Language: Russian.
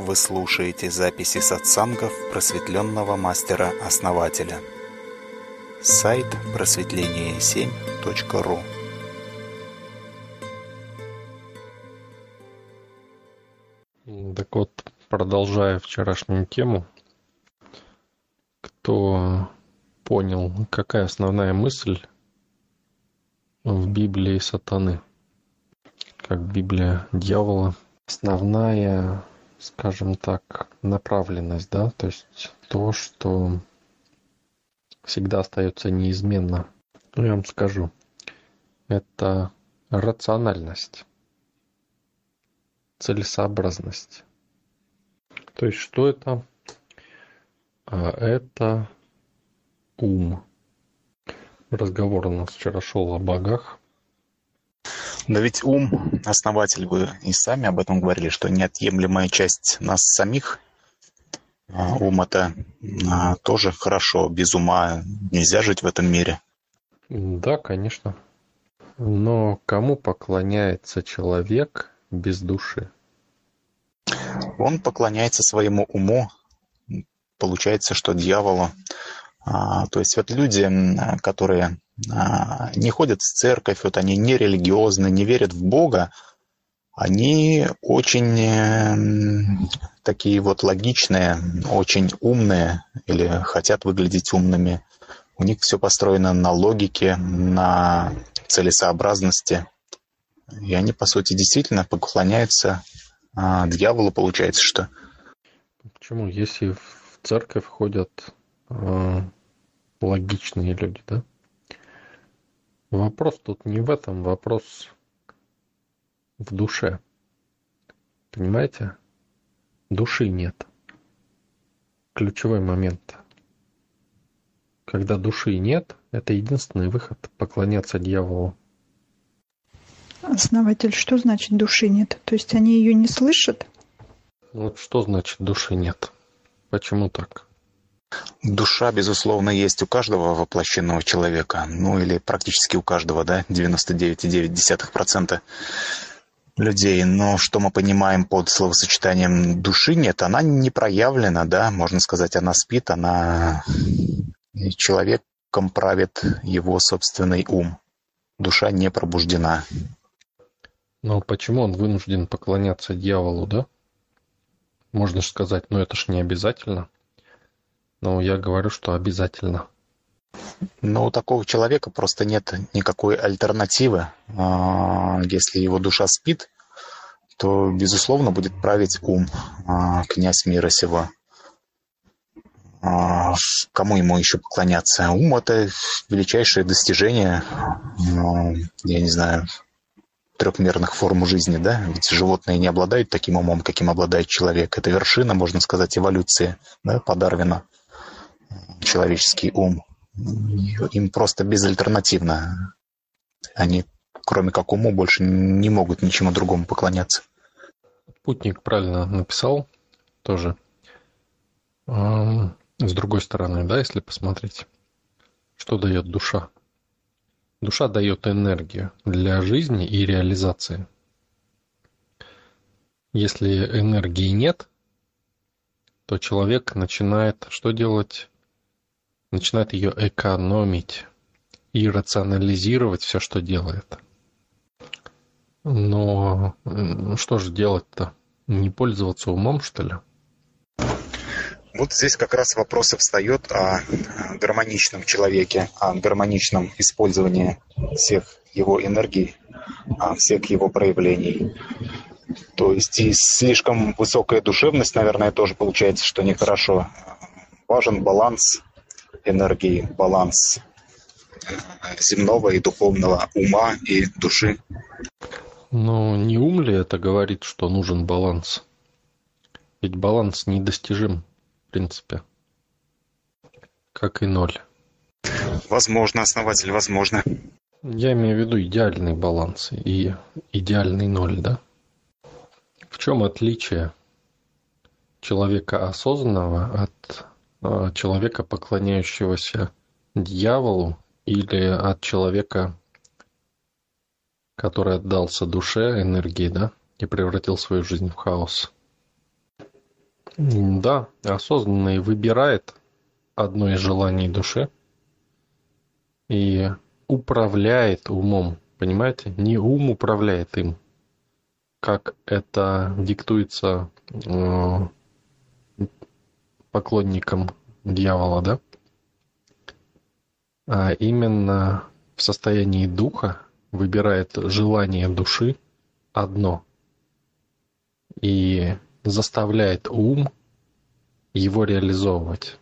Вы слушаете записи сатсангов просветленного мастера-основателя. Сайт просветление7.ру Так вот, продолжая вчерашнюю тему, кто понял, какая основная мысль в Библии сатаны, как Библия дьявола, основная, скажем так, направленность, да, то есть то, что всегда остается неизменно. Ну, я вам скажу, это рациональность, целесообразность. То есть что это? А это ум. Разговор у нас вчера шел о богах. Да ведь ум, основатель, вы и сами об этом говорили, что неотъемлемая часть нас самих. А ум это а, тоже хорошо, без ума нельзя жить в этом мире. Да, конечно. Но кому поклоняется человек без души? Он поклоняется своему уму. Получается, что дьяволу. А, то есть вот люди, которые не ходят в церковь, вот они не религиозны, не верят в Бога, они очень э, такие вот логичные, очень умные или хотят выглядеть умными. У них все построено на логике, на целесообразности. И они, по сути, действительно поклоняются а, дьяволу, получается, что. Почему? Если в церковь ходят э, логичные люди, да? Вопрос тут не в этом, вопрос в душе. Понимаете? Души нет. Ключевой момент. Когда души нет, это единственный выход поклоняться дьяволу. Основатель, что значит души нет? То есть они ее не слышат? Вот что значит души нет? Почему так? Душа, безусловно, есть у каждого воплощенного человека, ну или практически у каждого, да, 99,9% людей. Но что мы понимаем под словосочетанием «души нет», она не проявлена, да, можно сказать, она спит, она... Человеком правит его собственный ум. Душа не пробуждена. Но почему он вынужден поклоняться дьяволу, да? Можно же сказать, ну это ж не обязательно. Но я говорю, что обязательно. Но у такого человека просто нет никакой альтернативы. А, если его душа спит, то, безусловно, будет править ум, а, князь мира сего. А, кому ему еще поклоняться? Ум – это величайшее достижение, ну, я не знаю, трехмерных форм жизни, да? Ведь животные не обладают таким умом, каким обладает человек. Это вершина, можно сказать, эволюции, да, по Дарвину человеческий ум. Им просто безальтернативно. Они, кроме как уму, больше не могут ничему другому поклоняться. Путник правильно написал тоже. С другой стороны, да, если посмотреть, что дает душа. Душа дает энергию для жизни и реализации. Если энергии нет, то человек начинает что делать? Начинает ее экономить и рационализировать все, что делает. Но что же делать-то? Не пользоваться умом, что ли? Вот здесь как раз вопрос встает о гармоничном человеке, о гармоничном использовании всех его энергий, всех его проявлений. То есть и слишком высокая душевность, наверное, тоже получается, что нехорошо. Важен баланс энергии, баланс земного и духовного ума и души. Но не ум ли это говорит, что нужен баланс? Ведь баланс недостижим, в принципе, как и ноль. Возможно, основатель, возможно. Я имею в виду идеальный баланс и идеальный ноль, да? В чем отличие человека осознанного от человека, поклоняющегося дьяволу, или от человека, который отдался душе, энергии, да, и превратил свою жизнь в хаос. Да, осознанный выбирает одно из желаний души и управляет умом. Понимаете? Не ум управляет им, как это диктуется поклонникам дьявола, да? А именно в состоянии духа выбирает желание души одно и заставляет ум его реализовывать.